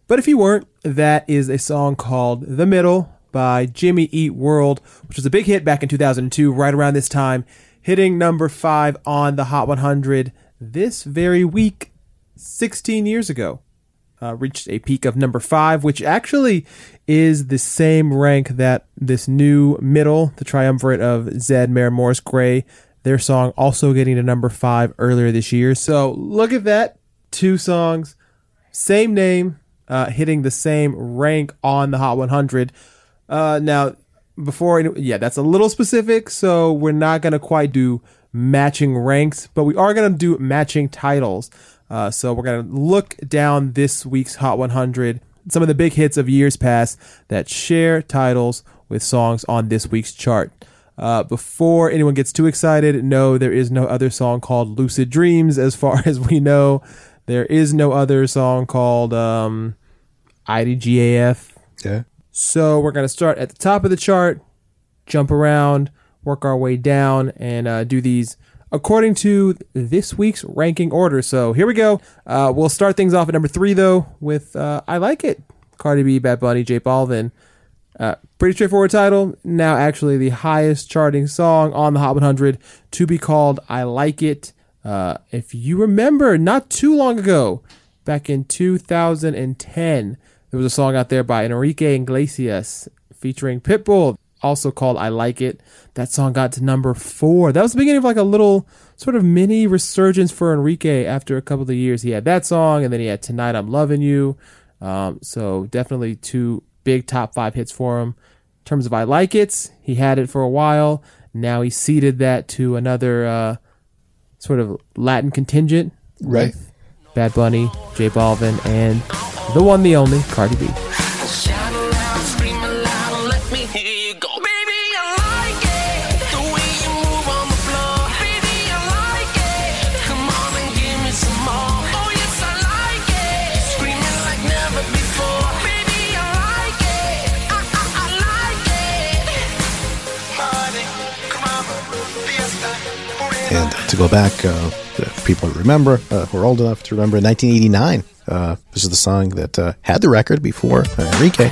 But if you weren't, that is a song called The Middle by Jimmy Eat World, which was a big hit back in 2002, right around this time, hitting number five on the Hot 100 this very week, 16 years ago. Uh, reached a peak of number five, which actually is the same rank that this new middle, the triumvirate of Zedd, Maren Morris, Grey, their song also getting to number five earlier this year. So look at that. Two songs, same name, uh, hitting the same rank on the Hot 100. Uh, now, before, yeah, that's a little specific, so we're not going to quite do matching ranks, but we are going to do matching titles. Uh, so we're going to look down this week's Hot 100, some of the big hits of years past that share titles with songs on this week's chart. Uh, before anyone gets too excited, no, there is no other song called Lucid Dreams, as far as we know. There is no other song called um, IDGAF.
Yeah.
So we're going to start at the top of the chart, jump around, work our way down, and uh, do these according to this week's ranking order. So here we go. Uh, we'll start things off at number three, though, with uh, I Like It. Cardi B, Bad Bunny, J Balvin. Uh, pretty straightforward title. Now, actually, the highest charting song on the Hot 100 to be called I Like It. Uh, if you remember, not too long ago, back in 2010, there was a song out there by Enrique Iglesias featuring Pitbull, also called I Like It. That song got to number four. That was the beginning of like a little sort of mini resurgence for Enrique after a couple of years. He had that song, and then he had Tonight I'm Loving You. Um, so definitely two big top five hits for him. In terms of I Like It, he had it for a while. Now he ceded that to another uh, sort of Latin contingent.
Right.
Bad Bunny, J Balvin, and the one, the only, Cardi B.
to go back, uh, if people remember, uh, who are old enough to remember, 1989. Uh, this is the song that uh, had the record before Enrique.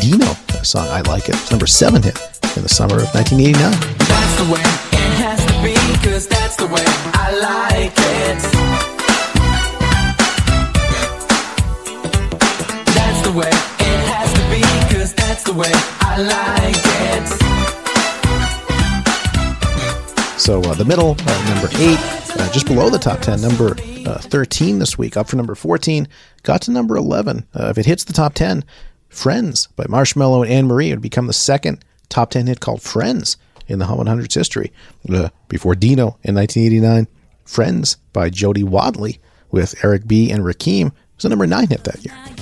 Dino The song I Like It was number seven hit in the summer of 1989.
That's the way it has to be, cause that's the way I like it. That's the way it has to be, cause that's the way I like it.
So uh, the middle, uh, number eight, uh, just below the top 10, number uh, 13 this week, up for number 14, got to number 11. Uh, if it hits the top 10, Friends by Marshmello and Anne Marie would become the second top 10 hit called Friends in the Hot 100's history. Uh, before Dino in 1989, Friends by Jody Watley with Eric B. and Rakim was a number 9 hit that year.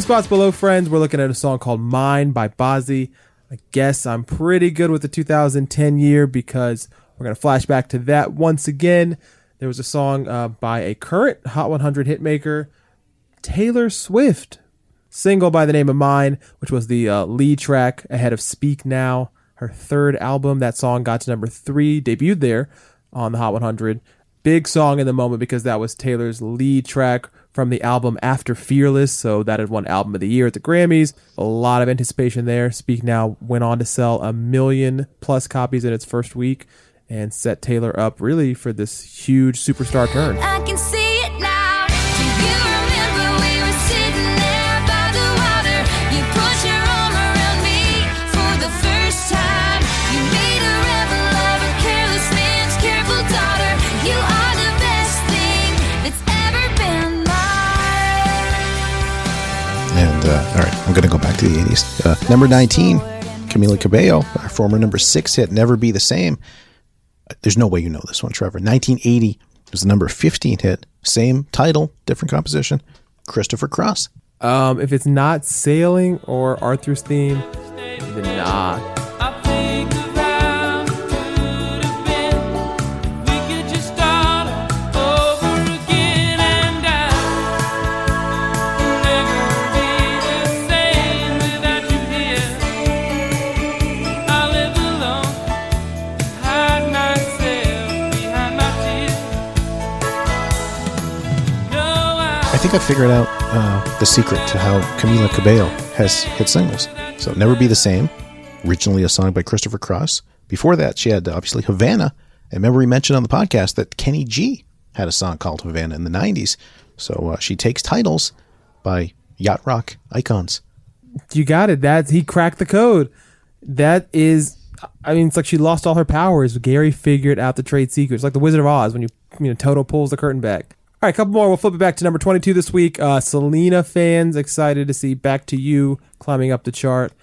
Two spots below Friends, we're looking at a song called Mine by Bazzi. I guess I'm pretty good with the 2010 year because we're going to flash back to that once again. There was a song uh, by a current Hot 100 hitmaker, Taylor Swift, single by the name of Mine, which was the uh, lead track ahead of Speak Now, her third album. That song got to number three, debuted there on the Hot 100. Big song in the moment because that was Taylor's lead track from the album After Fearless. So that had won Album of the Year at the Grammys. A lot of anticipation there. Speak Now went on to sell a million plus copies in its first week and set Taylor up really for this huge superstar turn.
Uh, all right, I'm going to go back to the 80s. Uh, number 19, Camila Cabello, our former number six hit, Never Be the Same. Uh, There's no way you know this one, Trevor. 1980 was the number 15 hit, same title, different composition. Christopher Cross.
Um, if it's not sailing or Arthur's theme, then nah.
Think I figured out uh, the secret to how Camila Cabello has hit singles. So, Never Be the Same, originally a song by Christopher Cross. Before that, she had obviously Havana. I remember, we mentioned on the podcast that Kenny G had a song called Havana in the 90s. So, uh, she takes titles by yacht rock icons.
You got it. That he cracked the code. That is, I mean, it's like she lost all her powers. Gary figured out the trade secrets, like the Wizard of Oz when you, you know, Toto pulls the curtain back. All right, a couple more. We'll flip it back to number 22 this week. Uh, Selena fans excited to see Back to You climbing up the chart.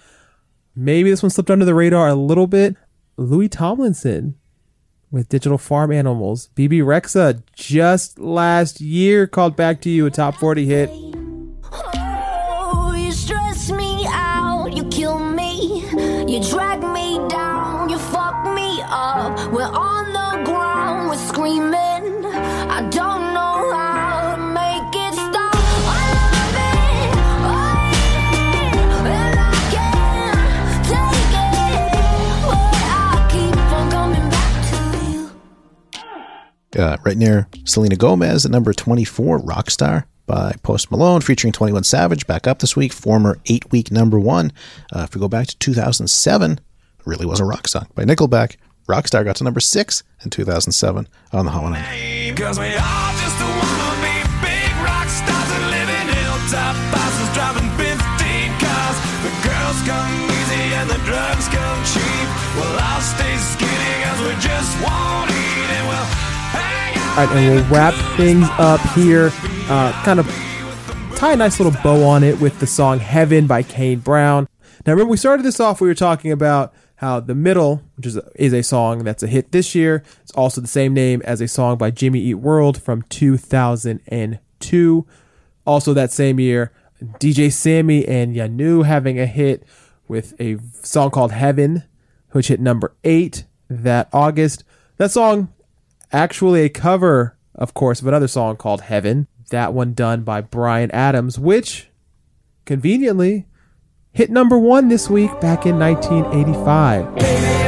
Maybe this one slipped under the radar a little bit. Louis Tomlinson with Digital Farm Animals. Bebe Rexha just last year called Back to You a top 40 hit.
Oh, you stress me out, you kill me, you drag me down, you fuck me up. We're on
Uh, right near Selena Gomez at number 24, Rockstar by Post Malone featuring 21 Savage. Back up this week, former eight week number one. Uh, if we go back to 2007, really was a rock song by Nickelback. Rockstar got to number six in 2007 on the Hot
right, and we'll wrap things up here. Uh, kind of tie a nice little bow on it with the song Heaven by Kane Brown. Now, remember, we started this off, we were talking about how The Middle, which is a, is a song that's a hit this year, it's also the same name as a song by Jimmy Eat World from 2002. Also, that same year, DJ Sammy and Yanou having a hit with a song called Heaven, which hit number eight that August. That song, actually a cover, of course, of another song called Heaven. that one done by Bryan Adams, which conveniently hit number one this week back in 1985.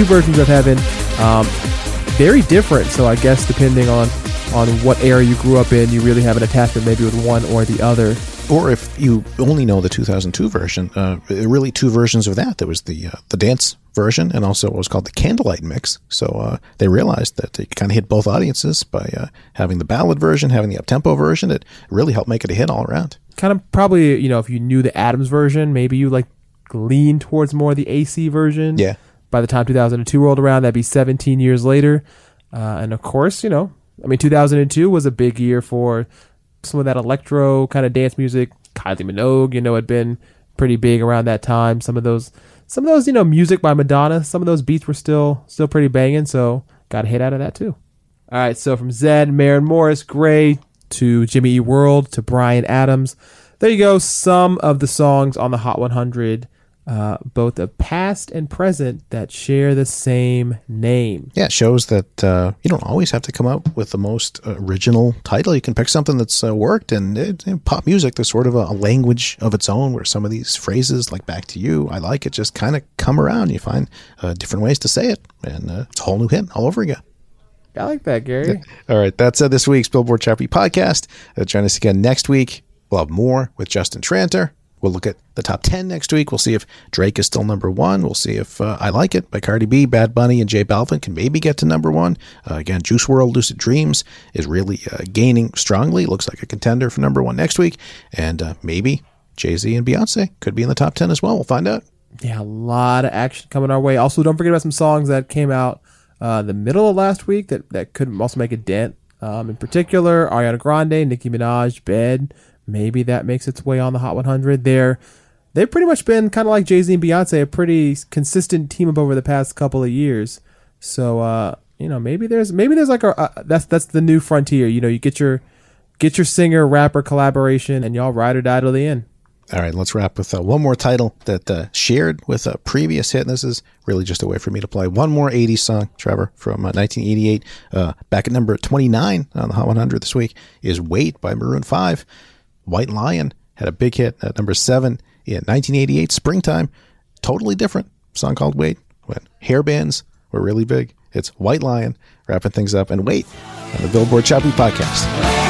Two versions of heaven um, very different so i guess depending on on what era you grew up in you really have an attachment maybe with one or the other
Or if you only know the 2002 version, uh, really two versions of that. There was the uh, the dance version and also what was called the candlelight mix. So uh, they realized that they kind of hit both audiences by uh, having the ballad version, having the up-tempo version. It really helped make it a hit all around.
kind of probably you know if you knew the adams version maybe you like lean towards more the ac version
Yeah.
By the time 2002 rolled around that'd be 17 years later uh, and of course you know i mean 2002 was a big year for some of that electro kind of dance music kylie minogue you know had been pretty big around that time some of those some of those you know music by madonna some of those beats were still still pretty banging so got a hit out of that too all right, so from Zedd, Maren Morris, Grey to Jimmy E. World to Bryan Adams. There you go. Some of the songs on the Hot 100, uh, both of past and present, that share the same name.
Yeah, it shows that uh, you don't always have to come up with the most original title. You can pick something that's uh, worked, and it, in pop music, there's sort of a, a language of its own where some of these phrases, like "back to you," I like it, just kind of come around. You find uh, different ways to say it, and uh, it's a whole new hit all over again.
I like that, Gary.
All right, that's uh, this week's Billboard Beat podcast. Uh, join us again next week. We'll have more with Justin Tranter. We'll look at the top 10 next week. We'll see if Drake is still number one. We'll see if uh, I Like It by Cardi B, Bad Bunny, and J Balvin can maybe get to number one. Uh, again, Juice WRLD Lucid Dreams is really uh, gaining strongly. Looks like a contender for number one next week. And uh, maybe Jay Z and Beyonce could be in the top 10 as well. We'll find out.
Yeah, a lot of action coming our way. Also, don't forget about some songs that came out uh, the middle of last week that, that could also make a dent. Um, in particular, Ariana Grande, Nicki Minaj, Bed. Maybe that makes its way on the Hot 100. They're they've pretty much been kind of like Jay Z and Beyonce, a pretty consistent team up over the past couple of years. So uh, you know, maybe there's maybe there's like a uh, that's that's the new frontier. You know, you get your get your singer rapper collaboration, and y'all ride or die till the end.
All right, let's wrap with uh, one more title that uh, shared with a previous hit. And this is really just a way for me to play one more 80s song, Trevor, from uh, 1988. Uh, back at number 29 on the Hot 100 this week is Wait by Maroon 5. White Lion had a big hit at number 7 in 1988, springtime. Totally different song called Wait when hair bands were really big. It's White Lion wrapping things up and Wait on the Billboard Chart Beat
Podcast.